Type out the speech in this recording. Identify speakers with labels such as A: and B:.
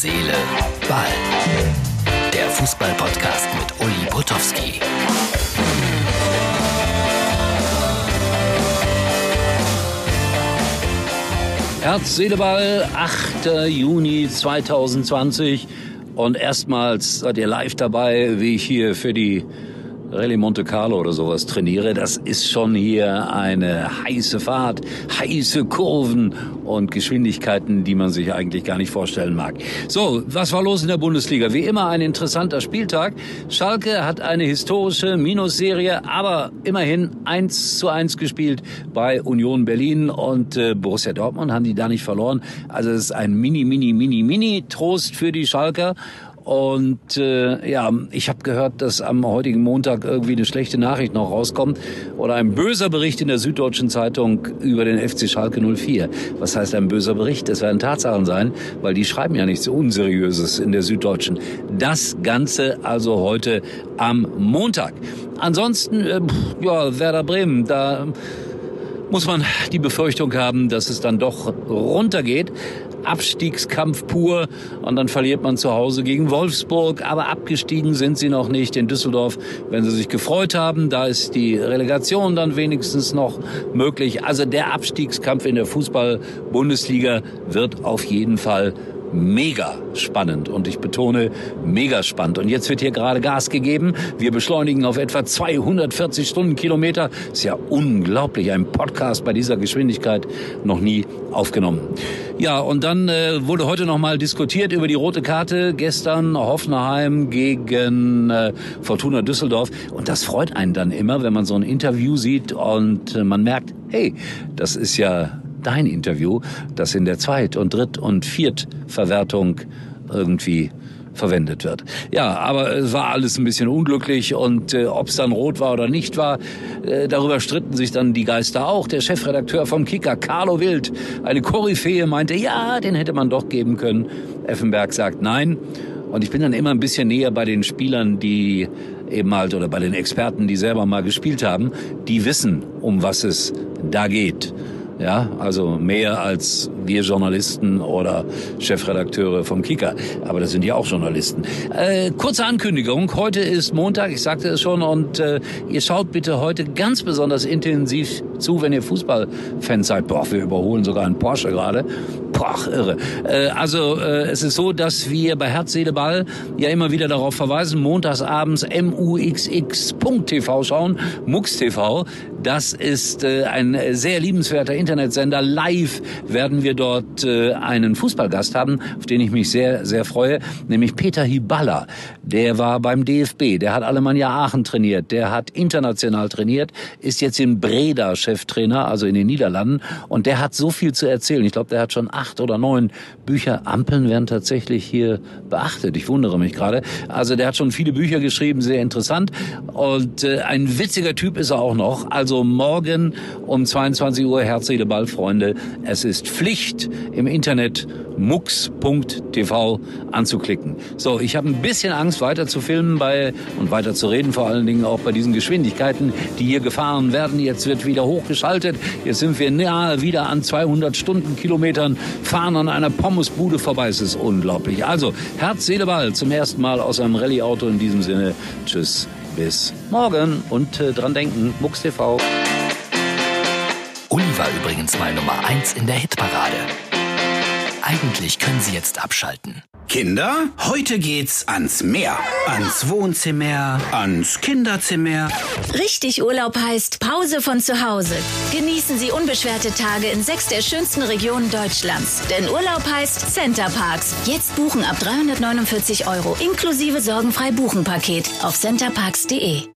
A: Seele, Ball. Der Fußball-Podcast mit Uli Potowski.
B: Herz, Seele, Ball, 8. Juni 2020. Und erstmals seid ihr live dabei, wie ich hier für die Rallye Monte Carlo oder sowas trainiere, das ist schon hier eine heiße Fahrt, heiße Kurven und Geschwindigkeiten, die man sich eigentlich gar nicht vorstellen mag. So, was war los in der Bundesliga? Wie immer ein interessanter Spieltag. Schalke hat eine historische Minusserie, aber immerhin eins zu eins gespielt bei Union Berlin und äh, Borussia Dortmund haben die da nicht verloren. Also es ist ein mini, mini, mini, mini Trost für die Schalker. Und äh, ja, ich habe gehört, dass am heutigen Montag irgendwie eine schlechte Nachricht noch rauskommt oder ein böser Bericht in der Süddeutschen Zeitung über den FC Schalke 04. Was heißt ein böser Bericht? Das werden Tatsachen sein, weil die schreiben ja nichts Unseriöses in der Süddeutschen. Das Ganze also heute am Montag. Ansonsten, äh, ja, Werder Bremen, da muss man die Befürchtung haben, dass es dann doch runtergeht. Abstiegskampf pur und dann verliert man zu Hause gegen Wolfsburg. Aber abgestiegen sind sie noch nicht in Düsseldorf, wenn sie sich gefreut haben. Da ist die Relegation dann wenigstens noch möglich. Also der Abstiegskampf in der Fußball-Bundesliga wird auf jeden Fall mega spannend und ich betone mega spannend. Und jetzt wird hier gerade Gas gegeben. Wir beschleunigen auf etwa 240 Stundenkilometer. Ist ja unglaublich, ein Podcast bei dieser Geschwindigkeit noch nie aufgenommen. Ja, und dann äh, wurde heute noch mal diskutiert über die rote Karte gestern Hoffenheim gegen äh, Fortuna Düsseldorf und das freut einen dann immer, wenn man so ein Interview sieht und äh, man merkt, hey, das ist ja dein Interview, das in der Zweit- und Dritt- und Viertverwertung irgendwie verwendet wird. Ja, aber es war alles ein bisschen unglücklich und äh, ob es dann rot war oder nicht war, äh, darüber stritten sich dann die Geister auch. Der Chefredakteur vom Kicker, Carlo Wild, eine Koryphäe, meinte, ja, den hätte man doch geben können. Effenberg sagt nein. Und ich bin dann immer ein bisschen näher bei den Spielern, die eben halt, oder bei den Experten, die selber mal gespielt haben, die wissen, um was es da geht. Ja, also mehr als wir Journalisten oder Chefredakteure vom Kicker. Aber das sind ja auch Journalisten. Äh, kurze Ankündigung. Heute ist Montag, ich sagte es schon, und äh, ihr schaut bitte heute ganz besonders intensiv zu, wenn ihr Fußballfans seid. Boah, wir überholen sogar einen Porsche gerade. Boah, irre. Äh, also äh, es ist so, dass wir bei Herz, Seele, Ball ja immer wieder darauf verweisen, montagsabends muxx.tv schauen, MUX TV. Das ist äh, ein sehr liebenswerter Internetsender. Live werden wir dort äh, einen Fußballgast haben, auf den ich mich sehr, sehr freue, nämlich Peter Hiballa. Der war beim DFB, der hat Alemannia Aachen trainiert, der hat international trainiert, ist jetzt in Breda Cheftrainer, also in den Niederlanden, und der hat so viel zu erzählen. Ich glaube, der hat schon acht oder neun Bücher. Ampeln werden tatsächlich hier beachtet. Ich wundere mich gerade. Also der hat schon viele Bücher geschrieben, sehr interessant. Und äh, ein witziger Typ ist er auch noch. Also morgen um 22 Uhr Herz, Seele, Ball, Freunde. Es ist Pflicht im Internet mux.tv anzuklicken. So, ich habe ein bisschen Angst, weiter zu filmen bei und weiter zu reden, vor allen Dingen auch bei diesen Geschwindigkeiten, die hier gefahren werden. Jetzt wird wieder hochgeschaltet. Jetzt sind wir nahe wieder an 200 Stundenkilometern, fahren an einer Pommesbude vorbei. Es ist unglaublich. Also, Herz, Seele, Ball zum ersten Mal aus einem Rallye-Auto in diesem Sinne. Tschüss, bis morgen und äh, dran denken, Mux TV.
A: Uli war übrigens mal Nummer 1 in der Hitparade. Eigentlich können Sie jetzt abschalten.
C: Kinder, heute geht's ans Meer. Ans Wohnzimmer, ans Kinderzimmer.
D: Richtig Urlaub heißt Pause von zu Hause. Genießen Sie unbeschwerte Tage in sechs der schönsten Regionen Deutschlands. Denn Urlaub heißt Center Parks. Jetzt buchen ab 349 Euro inklusive sorgenfrei Buchen Paket auf centerparks.de.